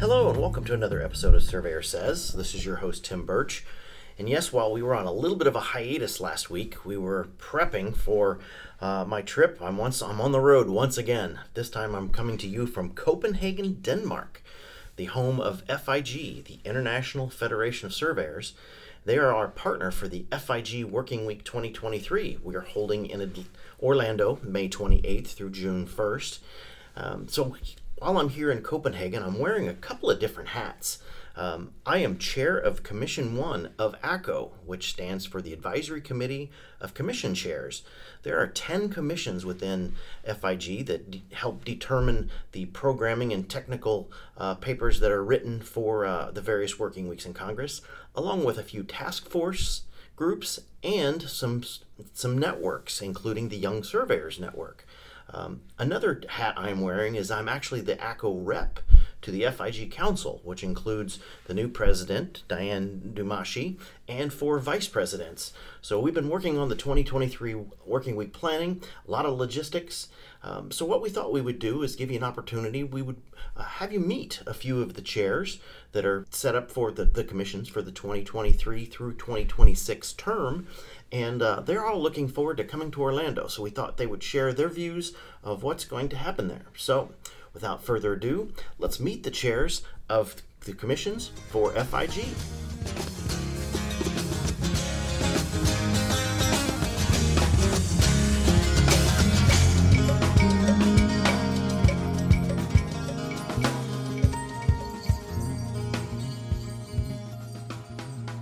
Hello, and welcome to another episode of Surveyor Says. This is your host, Tim Burch. And yes, while we were on a little bit of a hiatus last week, we were prepping for uh, my trip. I'm once I'm on the road once again. This time I'm coming to you from Copenhagen, Denmark, the home of FIG, the International Federation of Surveyors. They are our partner for the FIG Working Week 2023. We are holding in Orlando May 28th through June 1st. Um, so while I'm here in Copenhagen, I'm wearing a couple of different hats. Um, I am chair of Commission 1 of ACO, which stands for the Advisory Committee of Commission Chairs. There are 10 commissions within FIG that de- help determine the programming and technical uh, papers that are written for uh, the various working weeks in Congress, along with a few task force groups and some, some networks, including the Young Surveyors Network. Um, another hat I'm wearing is I'm actually the ACO rep to the FIG Council, which includes the new president, Diane Dumashie, and four vice presidents. So we've been working on the 2023 working week planning, a lot of logistics. Um, so what we thought we would do is give you an opportunity. We would uh, have you meet a few of the chairs that are set up for the, the commissions for the 2023 through 2026 term and uh, they're all looking forward to coming to Orlando. So we thought they would share their views of what's going to happen there. So, without further ado, let's meet the chairs of the commissions for FIG.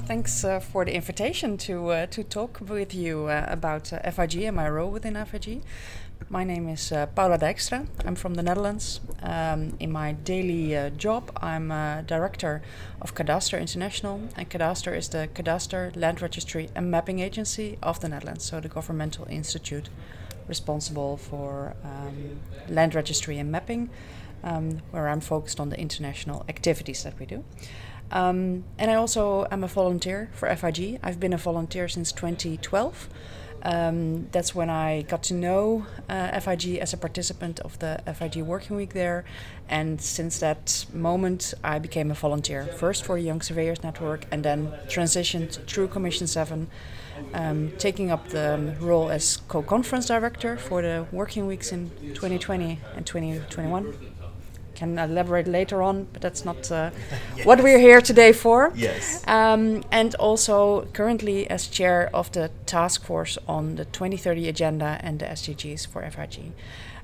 Thanks uh, for the invitation to uh, to talk with you uh, about uh, FIG and my role within FIG. My name is uh, Paula Dijkstra. I'm from the Netherlands. Um, in my daily uh, job, I'm a director of Kadaster International, and Kadaster is the Cadastre Land Registry and Mapping Agency of the Netherlands, so the governmental institute responsible for um, land registry and mapping, um, where I'm focused on the international activities that we do. Um, and I also am a volunteer for FIG. I've been a volunteer since 2012. Um, that's when I got to know uh, FIG as a participant of the FIG Working Week there. And since that moment, I became a volunteer, first for the Young Surveyors Network and then transitioned through Commission 7, um, taking up the role as co conference director for the Working Weeks in 2020 and 2021 can elaborate later on, but that's not uh, yes. what we're here today for. Yes. Um, and also currently as chair of the task force on the 2030 agenda and the SDGs for FIG.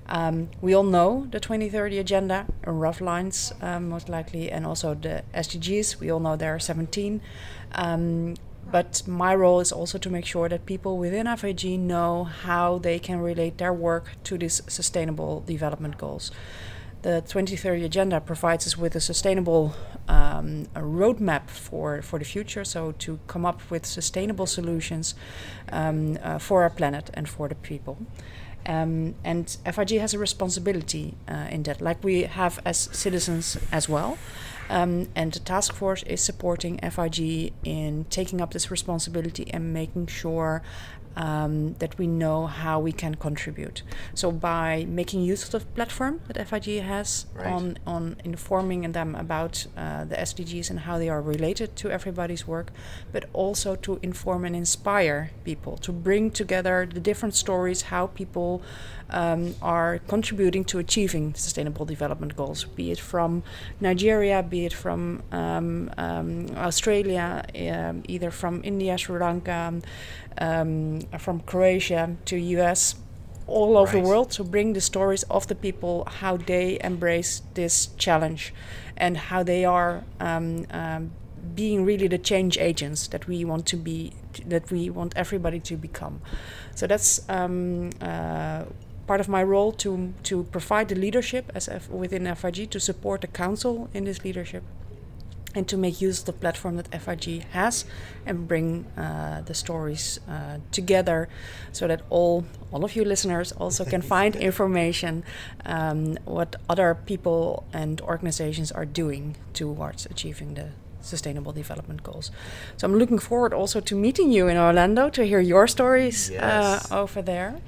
Um, we all know the 2030 agenda in rough lines, um, most likely, and also the SDGs. We all know there are 17. Um, but my role is also to make sure that people within FIG know how they can relate their work to these sustainable development goals the 2030 agenda provides us with a sustainable um, a roadmap for, for the future. So, to come up with sustainable solutions um, uh, for our planet and for the people. Um, and FIG has a responsibility uh, in that, like we have as citizens as well. Um, and the task force is supporting FIG in taking up this responsibility and making sure um, that we know how we can contribute. So by making use of the platform that FIG has right. on on informing them about uh, the SDGs and how they are related to everybody's work, but also to inform and inspire people to bring together the different stories, how people um, are contributing to achieving sustainable development goals, be it from Nigeria, be it from um, um, Australia, um, either from India, Sri Lanka, um, from Croatia to US, all over the world to bring the stories of the people, how they embrace this challenge, and how they are um, being really the change agents that we want to be, that we want everybody to become. So that's um, uh, part of my role to to provide the leadership as F- within FIG to support the council in this leadership and to make use of the platform that FIG has and bring uh, the stories uh, together so that all all of you listeners also can find information um, what other people and organizations are doing towards achieving the sustainable development goals. So I'm looking forward also to meeting you in Orlando to hear your stories uh, over there.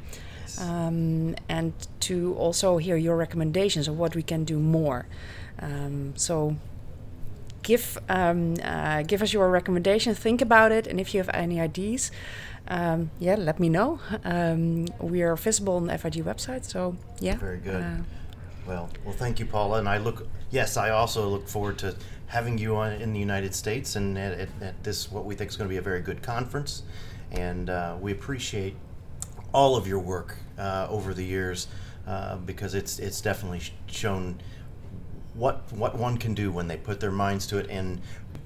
Um, and to also hear your recommendations of what we can do more. Um, so give um, uh, give us your recommendation. Think about it, and if you have any ideas, um, yeah, let me know. Um, we are visible on the FIG website, so yeah. Very good. uh, Well, well, thank you, Paula. And I look, yes, I also look forward to having you on in the United States and at, at, at this what we think is going to be a very good conference. And uh, we appreciate all of your work uh, over the years uh, because it's it's definitely shown what what one can do when they put their minds to it and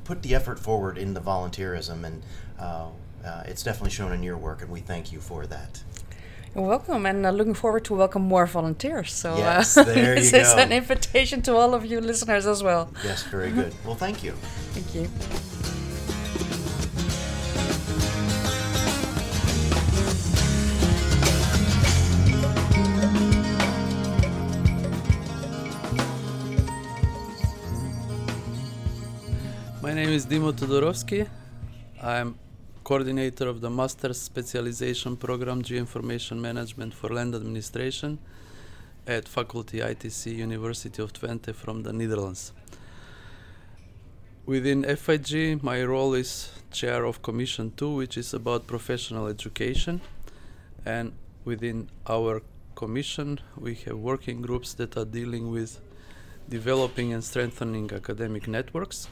put the effort forward in the volunteerism and. Uh, uh, it's definitely shown in your work, and we thank you for that. You're welcome, and uh, looking forward to welcome more volunteers. So Yes, uh, this is an invitation to all of you listeners as well. Yes, very good. Well, thank you. Thank you. Name is Dimo Todorovski. I'm coordinator of the Master's Specialization Program Geoinformation Management for Land Administration at Faculty ITC University of Twente from the Netherlands. Within FIG, my role is chair of Commission 2, which is about professional education. And within our commission, we have working groups that are dealing with developing and strengthening academic networks.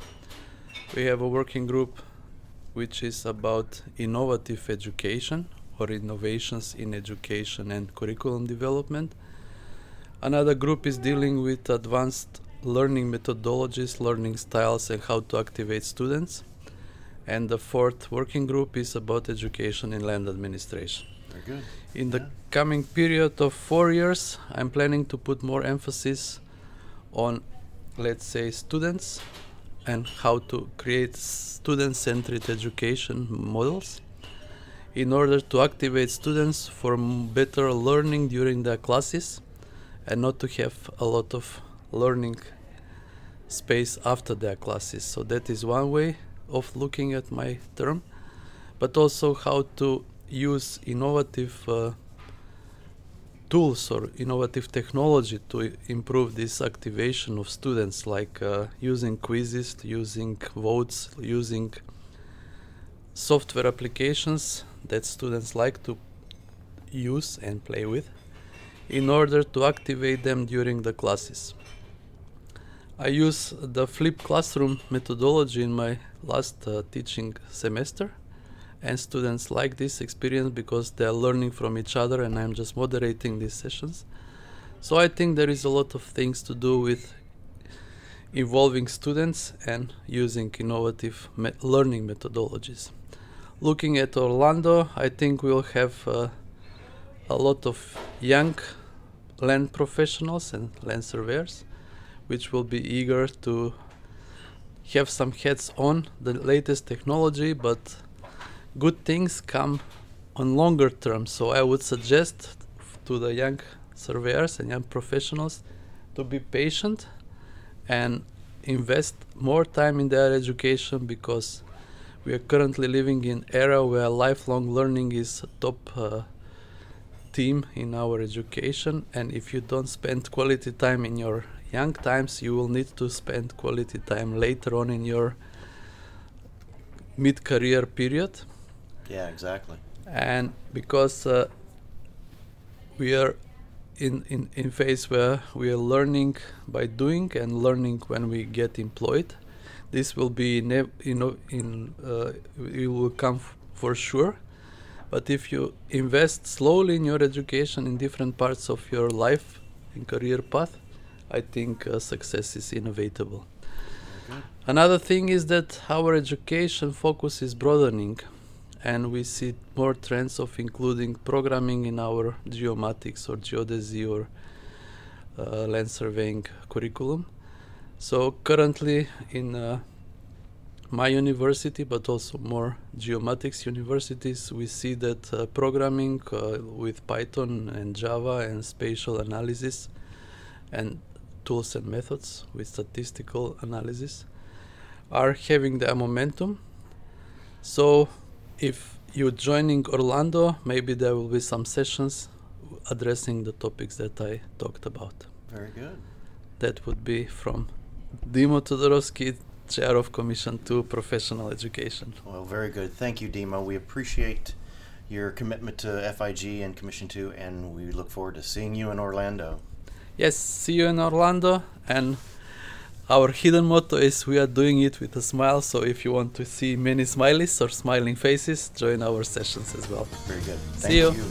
We have a working group which is about innovative education or innovations in education and curriculum development. Another group is dealing with advanced learning methodologies, learning styles, and how to activate students. And the fourth working group is about education in land administration. In the Yeah. coming period of four years, I'm planning to put more emphasis on, let's say, students and how to create student centered education models in order to activate students for better learning during their classes and not to have a lot of learning space after their classes. So, that is one way of looking at my term, but also how to use innovative uh, tools or innovative technology to improve this activation of students, like uh, using quizzes, using votes, using software applications that students like to use and play with in order to activate them during the classes. I use the flipped classroom methodology in my last uh, teaching semester and students like this experience because they are learning from each other and I'm just moderating these sessions. So I think there is a lot of things to do with involving students and using innovative me- learning methodologies. Looking at Orlando, I think we'll have uh, a lot of young land professionals and land surveyors which will be eager to have some heads on the latest technology but good things come on longer term. So I would suggest to the young surveyors and young professionals to be patient and invest more time in their education because we are currently living in era where lifelong learning is top uh, theme in our education and if you don't spend quality time in your young times you will need to spend quality time later on in your mid career period Yeah, exactly. and because uh, we are in, in in phase where we are learning by doing and learning when we get employed this will be you know in uh, it will come f- for sure but if you invest slowly in your education in different parts of your life and career path i think uh, success is inevitable good. Another thing is that our education focus is broadening, and we see more trends of including programming in our geomatics or geodesy or uh, land surveying curriculum. So currently in uh, my university, but also more geomatics universities, we see that uh, programming uh, with Python and Java and spatial analysis and tools and methods with statistical analysis are having the momentum. So if you're joining Orlando, maybe there will be some sessions addressing the topics that I talked about. Very good. That would be from Dimo Todorovski, Chair of Commission 2 Professional Education. Well, very good. Thank you, Dima. We appreciate your commitment to FIG and Commission 2, and we look forward to seeing you in Orlando. Yes, see you in Orlando. And our hidden motto is we are doing it with a smile. So if you want to see many smileys or smiling faces, join our sessions as well. Very good. See Thank you.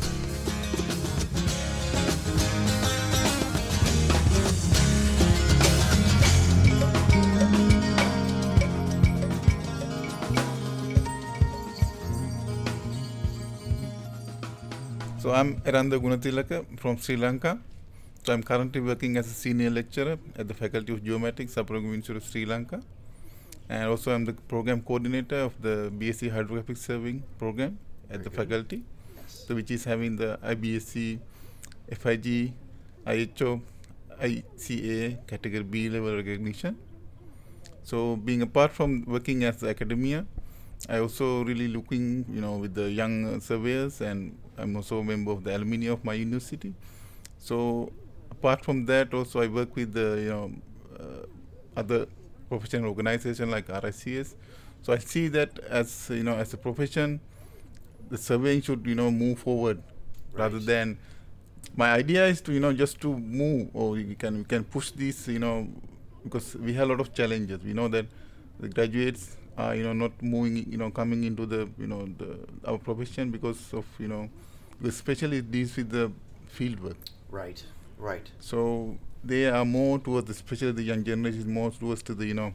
So I'm Eranda Gunatilaka from Sri Lanka. So I'm currently working as a senior lecturer at the Faculty of Geomatics, Sabaragamuwa University of Sri Lanka. And also I'm the program coordinator of the BSc Hydrographic Surveying program at Very the good. faculty. Yes. So which is having the IBSC, FIG, IHO, ICA category B level recognition. So being apart from working as academia, I also really looking, you know, with the young uh, surveyors, and I'm also a member of the alumni of my university. So apart from that, also I work with the, you know, uh, other professional organization like RICS. So I see that as you know, as a profession, the surveying should you know move forward rather than. My idea is to you know just to move, or we can we can push this you know because we have a lot of challenges. We know that the graduates are you know not moving you know coming into the you know the our profession because of you know especially these with the field work. Right, right. So they are more towards, especially the young generation, is more towards to the you know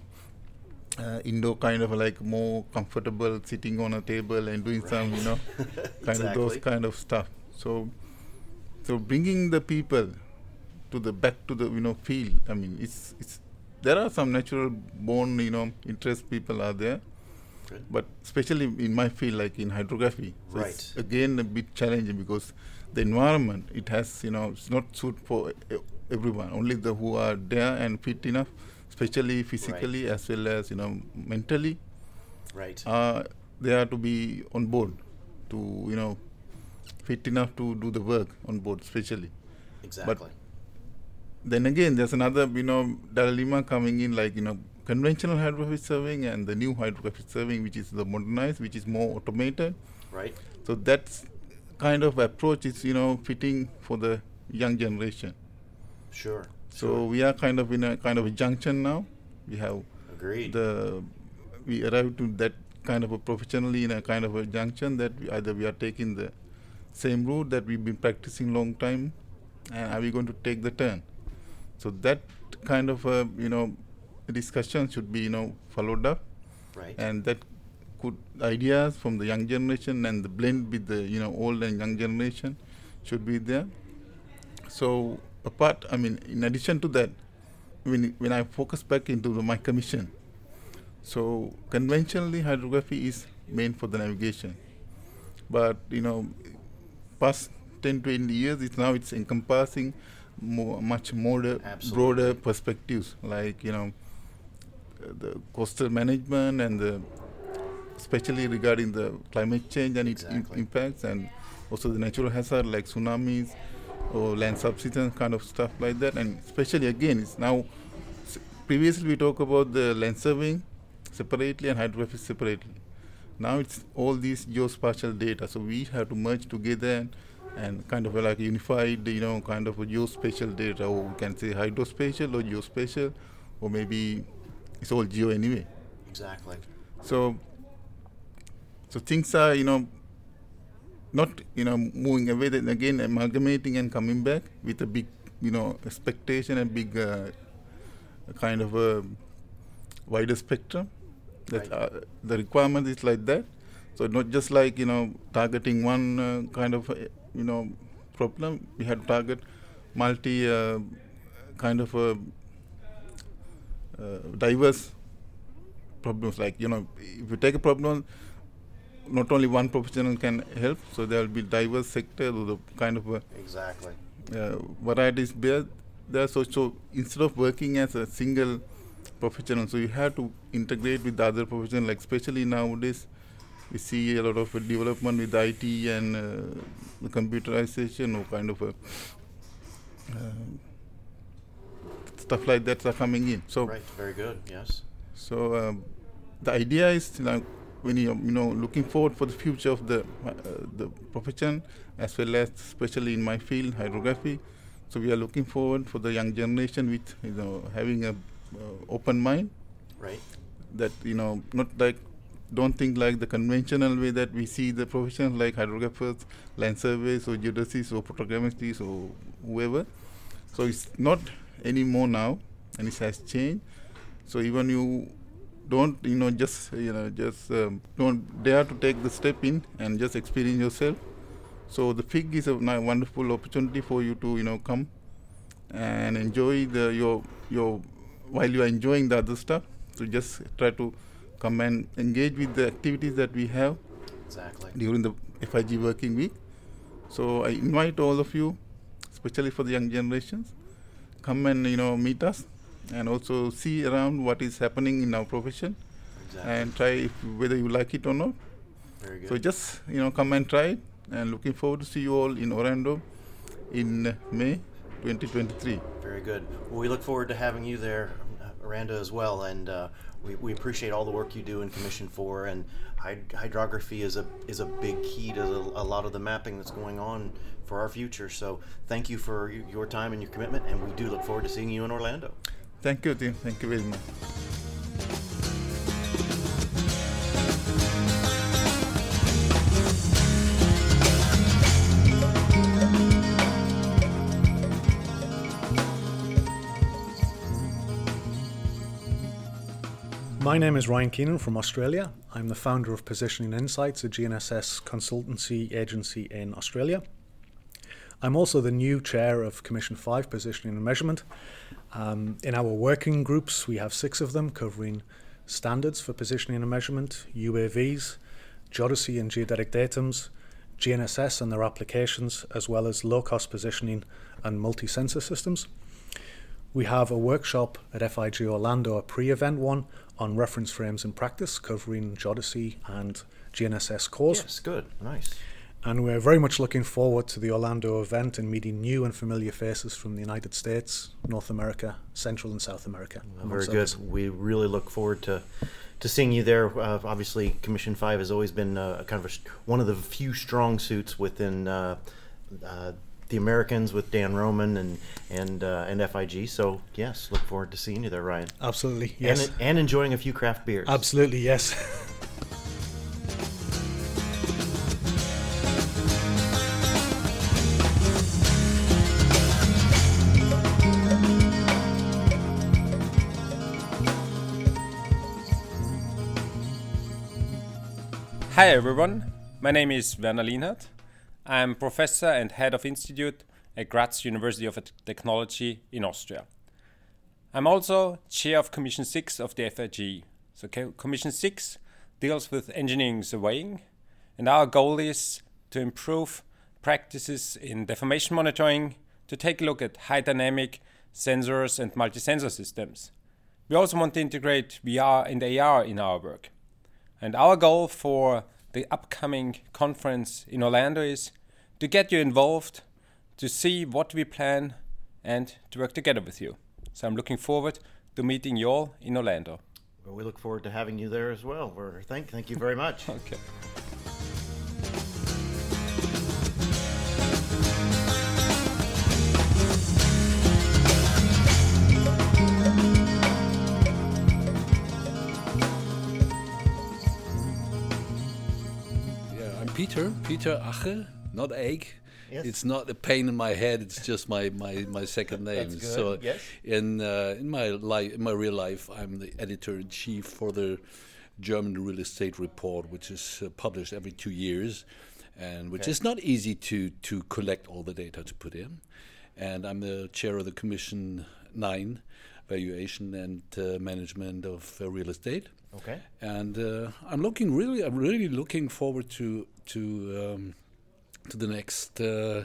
uh, indoor kind of like more comfortable sitting on a table and doing some you know kind of those kind of stuff. So so bringing the people to the back to the you know field. I mean, it's it's there are some natural born you know interest people are there, but especially in my field like in hydrography, so it's Right. again a bit challenging because the environment it has you know it's not suit for everyone. Only the who are there and fit enough, especially physically as well as you know mentally, Right. uh, they are to be on board to you know fit enough to do the work on board, especially exactly. but then again there's another you know dilemma coming in like you know conventional hydrographic surveying and the new hydrographic surveying which is the modernized which is more automated right. so that's kind of approach is you know fitting for the young generation Sure. so sure. we are kind of in a kind of a junction now we have Agreed. the we arrived to that kind of a professionally in a kind of a junction that we either we are taking the same route that we've been practicing long time and are we going to take the turn so that kind of a you know discussion should be you know followed up right. and that could ideas from the young generation and the blend with the you know old and young generation should be there. So apart i mean in addition to that when when i focus back into the, my commission so conventionally hydrography is meant for the navigation. But you know past 10 20 years it's now it's encompassing more, much more broader perspectives like you know the coastal management and the especially regarding the climate change and its Exactly. impacts and also the natural hazard like tsunamis or land subsidence kind of stuff like that and especially again it's now previously we talk about the land surveying separately and hydrography separately now it's all these geospatial data so we have to merge together and, and kind of like unified you know kind of a geospatial data or we can say hydrospatial or geospatial or maybe it's all geo anyway exactly. so so things are you know not you know moving away then again amalgamating and coming back with a big you know expectation and big uh, kind of a wider spectrum. That Right. uh, the requirement is like that. So not just like you know targeting one uh, kind of uh, you know problem. We had to target multi uh, kind of uh, uh, diverse problems. Like you know, if you take a problem, not only one professional can help. So there will be diverse sectors or the kind of uh, Exactly. uh, varieties there. There, so so instead of working as a single professional, so you have to integrate with the other professional. Like especially nowadays, we see a lot of uh, development with IT and uh, the computerization or kind of a, uh, stuff like that are coming in. So Right. Very good. Yes. so um, the idea is know, when you you know looking forward for the future of the uh, the profession as well as especially in my field hydrography. So we are looking forward for the young generation with you know having a uh, open mind Right. that you know not like don't think like the conventional way that we see the professions like hydrographers, land surveys or geodesists or photogrammetrists or whoever. So it's not anymore now and it has changed. So even you don't you know just you know just um, don't dare to take the step in and just experience yourself. So the FIG is a wonderful opportunity for you to you know come and enjoy the your your while you are enjoying the other stuff. So just try to come and engage with the activities that we have Exactly. during the FIG working week. So I invite all of you, especially for the young generations, come and you know meet us and also see around what is happening in our profession Exactly. and try if, whether you like it or not. Very good. So just you know come and try it and looking forward to see you all in Orlando in May 2023. Very good. Well, we look forward to having you there, Orlando, as well, and uh, we, we appreciate all the work you do in Commission Four. And hyd- hydrography is a is a big key to the, a lot of the mapping that's going on for our future. So thank you for your time and your commitment, and we do look forward to seeing you in Orlando. Thank you, Tim. Thank you very much. My name is Ryan Keenan from Australia. I'm the founder of Positioning Insights, a GNSS consultancy agency in Australia. I'm also the new chair of Commission 5 Positioning and Measurement. Um, in our working groups, we have six of them covering standards for positioning and measurement, UAVs, geodesy and geodetic datums, GNSS and their applications, as well as low cost positioning and multi sensor systems. We have a workshop at FIG Orlando, a pre event one, on reference frames in practice, covering geodesy and GNSS CORS. Yes, good, nice. And we're very much looking forward to the Orlando event and meeting new and familiar faces from the United States, North America, Central and South America. Well, very good. others. We really look forward to to seeing you there. Uh, obviously, Commission Five has always been uh, kind of a, one of the few strong suits within uh, uh, the Americans with Dan Roman and and uh, and FIG. So yes, look forward to seeing you there, Ryan. Absolutely, yes. And and enjoying a few craft beers. Absolutely, yes. Hi everyone, my name is Werner Lienhart. I'm professor and head of institute at Graz University of Technology in Austria. I'm also chair of Commission 6 of the FIG. So Commission 6 deals with engineering surveying and our goal is to improve practices in deformation monitoring, to take a look at high dynamic sensors and multi-sensor systems. We also want to integrate VR and AR in our work. And our goal for the upcoming conference in Orlando is to get you involved, to see what we plan, and to work together with you. So I'm looking forward to meeting you all in Orlando. Well, we look forward to having you there as well. We're, thank thank you very much. Okay. Peter, Peter Ache, not Eek. Yes. It's not a pain in my head. It's just my my, my second name. So yes. in uh, in my life, in my real life, I'm the editor in chief for the German Real Estate Report, which is uh, published every two years, and which Okay. is not easy to to collect all the data to put in. And I'm the chair of the Commission Nine, Valuation and uh, Management of uh, Real Estate Okay. and uh, I'm looking really, I'm really looking forward to to um, to the next uh,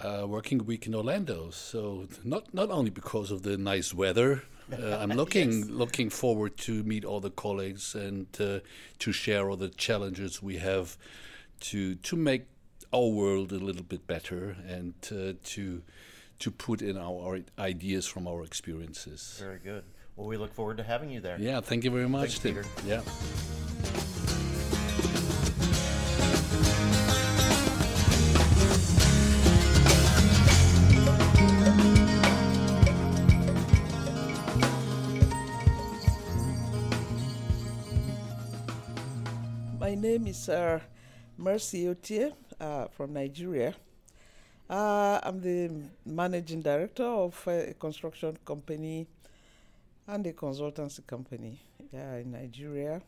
uh, working week in Orlando. So not not only because of the nice weather, uh, I'm looking looking forward to meet all the colleagues and uh, to share all the challenges we have to to make our world a little bit better and uh, to to put in our ideas from our experiences. Very good. Well, we look forward to having you there. Yeah, thank you very much, Thanks, Peter. Yeah. Name is uh, Mercy Otie uh, from Nigeria. Uh, I'm the managing director of a construction company and a consultancy company yeah, in Nigeria.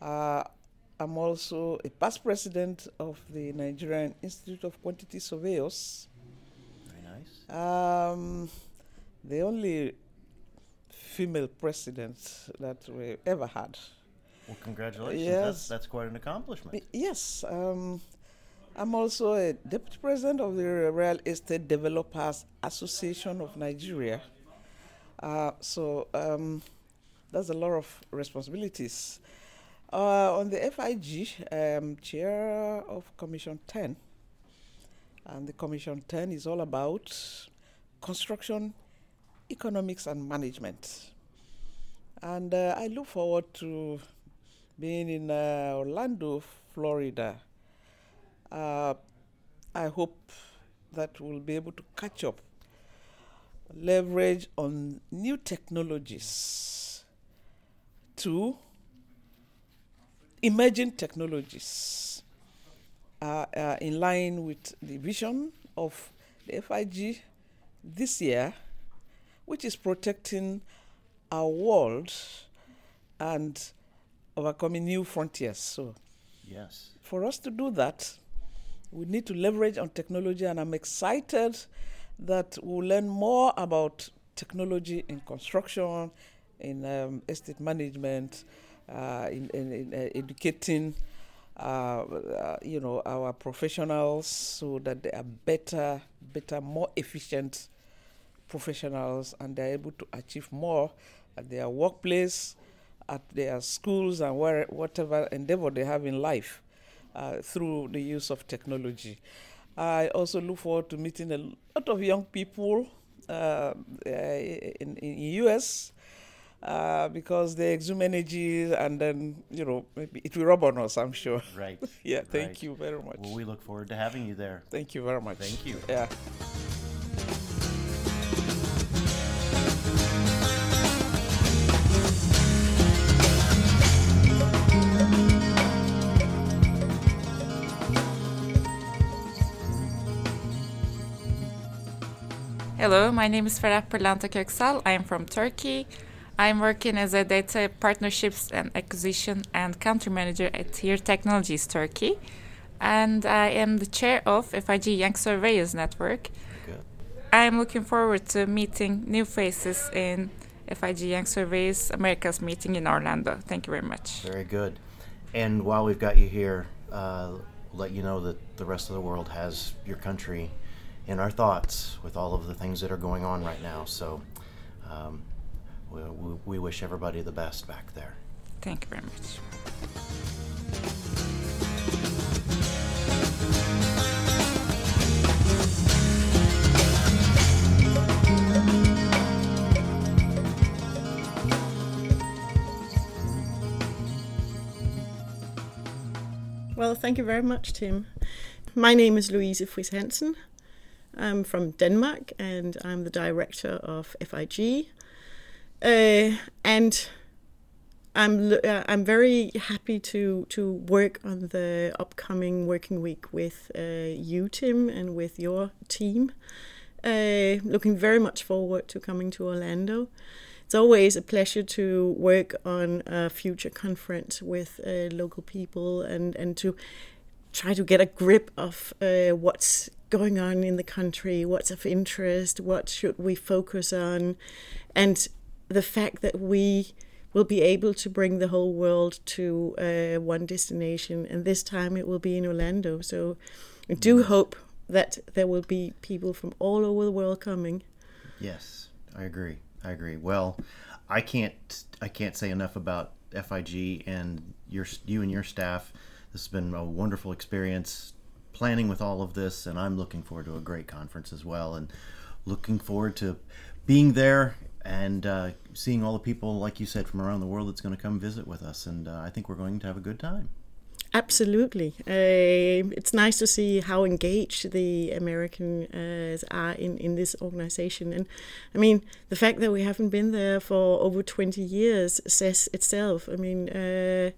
Uh, I'm also a past president of the Nigerian Institute of Quantity Surveyors. Very nice. Um, the only female president that we ever had. Well, congratulations. Yes. That's, that's quite an accomplishment. Yes, um, I'm also a deputy president of the Real Estate Developers Association of Nigeria. Uh, so um, that's a lot of responsibilities. Uh, on the FIG, I'm chair of Commission 10. And the Commission 10 is all about construction, economics, and management. And uh, I look forward to being in uh, Orlando, Florida. Uh, I hope that we'll be able to catch up, leverage on new technologies to emerging technologies uh, uh, in line with the vision of the FIG this year, which is protecting our world and overcoming new frontiers. So, Yes. for us to do that, we need to leverage on technology, and I'm excited that we'll learn more about technology in construction, in um, estate management, uh, in, in, in uh, educating, uh, uh, you know, our professionals so that they are better, better, more efficient professionals, and they're able to achieve more at their workplace, at their schools, and where, whatever endeavor they have in life uh, through the use of technology. I also look forward to meeting a lot of young people uh, uh, in in US uh, because they exude energy, and then you know maybe it will rub on us. I'm sure. Right. Yeah. Thank Right. you very much. Well, we look forward to having you there. Thank you very much. Thank you. Yeah. Hello, my name is Ferhat Pırlanta Köksal. I am from Turkey. I'm working as a data partnerships and acquisition and country manager at Here Technologies Turkey. And I am the chair of FIG Young Surveyors Network. Good. I am looking forward to meeting new faces in FIG Young Surveyors America's meeting in Orlando. Thank you very much. Very good. And while we've got you here, uh, let you know that the rest of the world has your country in our thoughts with all of the things that are going on right now. So um, we, we, we wish everybody the best back there. Thank you very much. Well, thank you very much, Tim. My name is Louise Friis Hansen. I'm from Denmark and I'm the director of FIG. Uh, and I'm uh, I'm very happy to to work on the upcoming working week with uh, you, Tim, and with your team. Uh, looking very much forward to coming to Orlando. It's always a pleasure to work on a future conference with uh, local people and, and to try to get a grip of uh, what's going on in the country, what's of interest, what should we focus on, and the fact that we will be able to bring the whole world to uh, one destination, and this time it will be in Orlando. So I do hope that there will be people from all over the world coming. Yes, I agree. I agree. Well, I can't I can't say enough about FIG and your you and your staff. This has been a wonderful experience planning with all of this, and I'm looking forward to a great conference as well, and looking forward to being there and uh, seeing all the people, like you said, from around the world that's going to come visit with us. And uh, I think we're going to have a good time. Absolutely. Uh, it's nice to see how engaged the Americans are in, in this organization. And I mean, the fact that we haven't been there for over 20 years says itself. I mean, uh,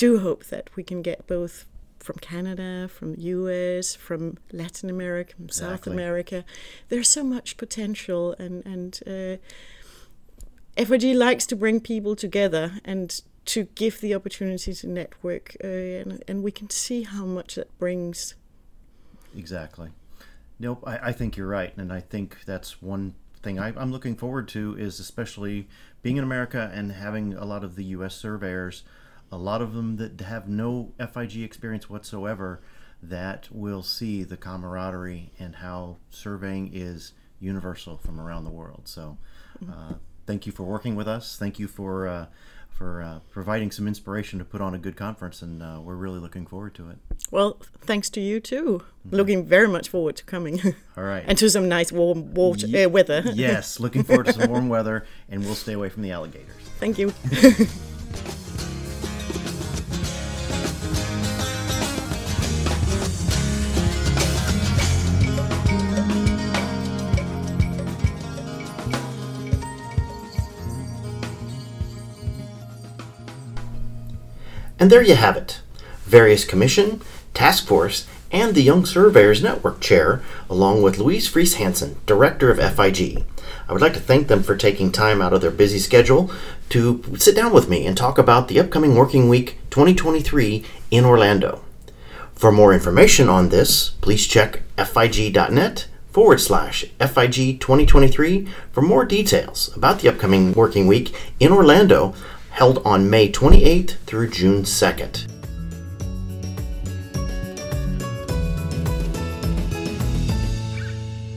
do hope that we can get both from Canada, from the US, from Latin America, from exactly. South America. There's so much potential, and and uh, FIG likes to bring people together and to give the opportunity to network, uh, and and we can see how much that brings. Exactly. Nope, I, I think you're right, and I think that's one thing I, I'm looking forward to is especially being in America and having a lot of the U.S. surveyors a lot of them that have no FIG experience whatsoever that will see the camaraderie and how surveying is universal from around the world. So, uh, thank you for working with us. Thank you for uh, for uh, providing some inspiration to put on a good conference, and uh, we're really looking forward to it. Well, thanks to you too. Okay. Looking very much forward to coming. All right, and to some nice warm water, Ye- uh, weather. yes, looking forward to some warm weather, and we'll stay away from the alligators. Thank you. And there you have it. Various commission, task force, and the Young Surveyors Network chair, along with Louise Friis Hansen, director of FIG. I would like to thank them for taking time out of their busy schedule to sit down with me and talk about the upcoming Working Week 2023 in Orlando. For more information on this, please check fig.net forward slash FIG 2023 for more details about the upcoming Working Week in Orlando held on May 28th through June 2nd.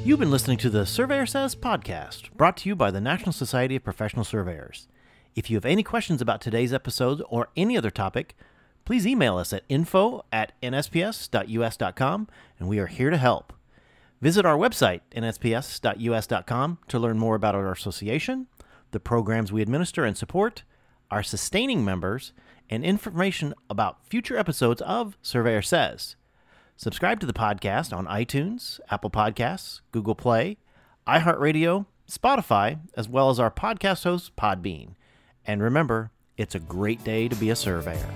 You've been listening to the Surveyor Says podcast, brought to you by the National Society of Professional Surveyors. If you have any questions about today's episode or any other topic, please email us at info at nsps.us.com and we are here to help. Visit our website, nsps.us.com, to learn more about our association, the programs we administer and support, our sustaining members, and information about future episodes of Surveyor Says. Subscribe to the podcast on iTunes, Apple Podcasts, Google Play, iHeartRadio, Spotify, as well as our podcast host, Podbean. And remember, it's a great day to be a surveyor.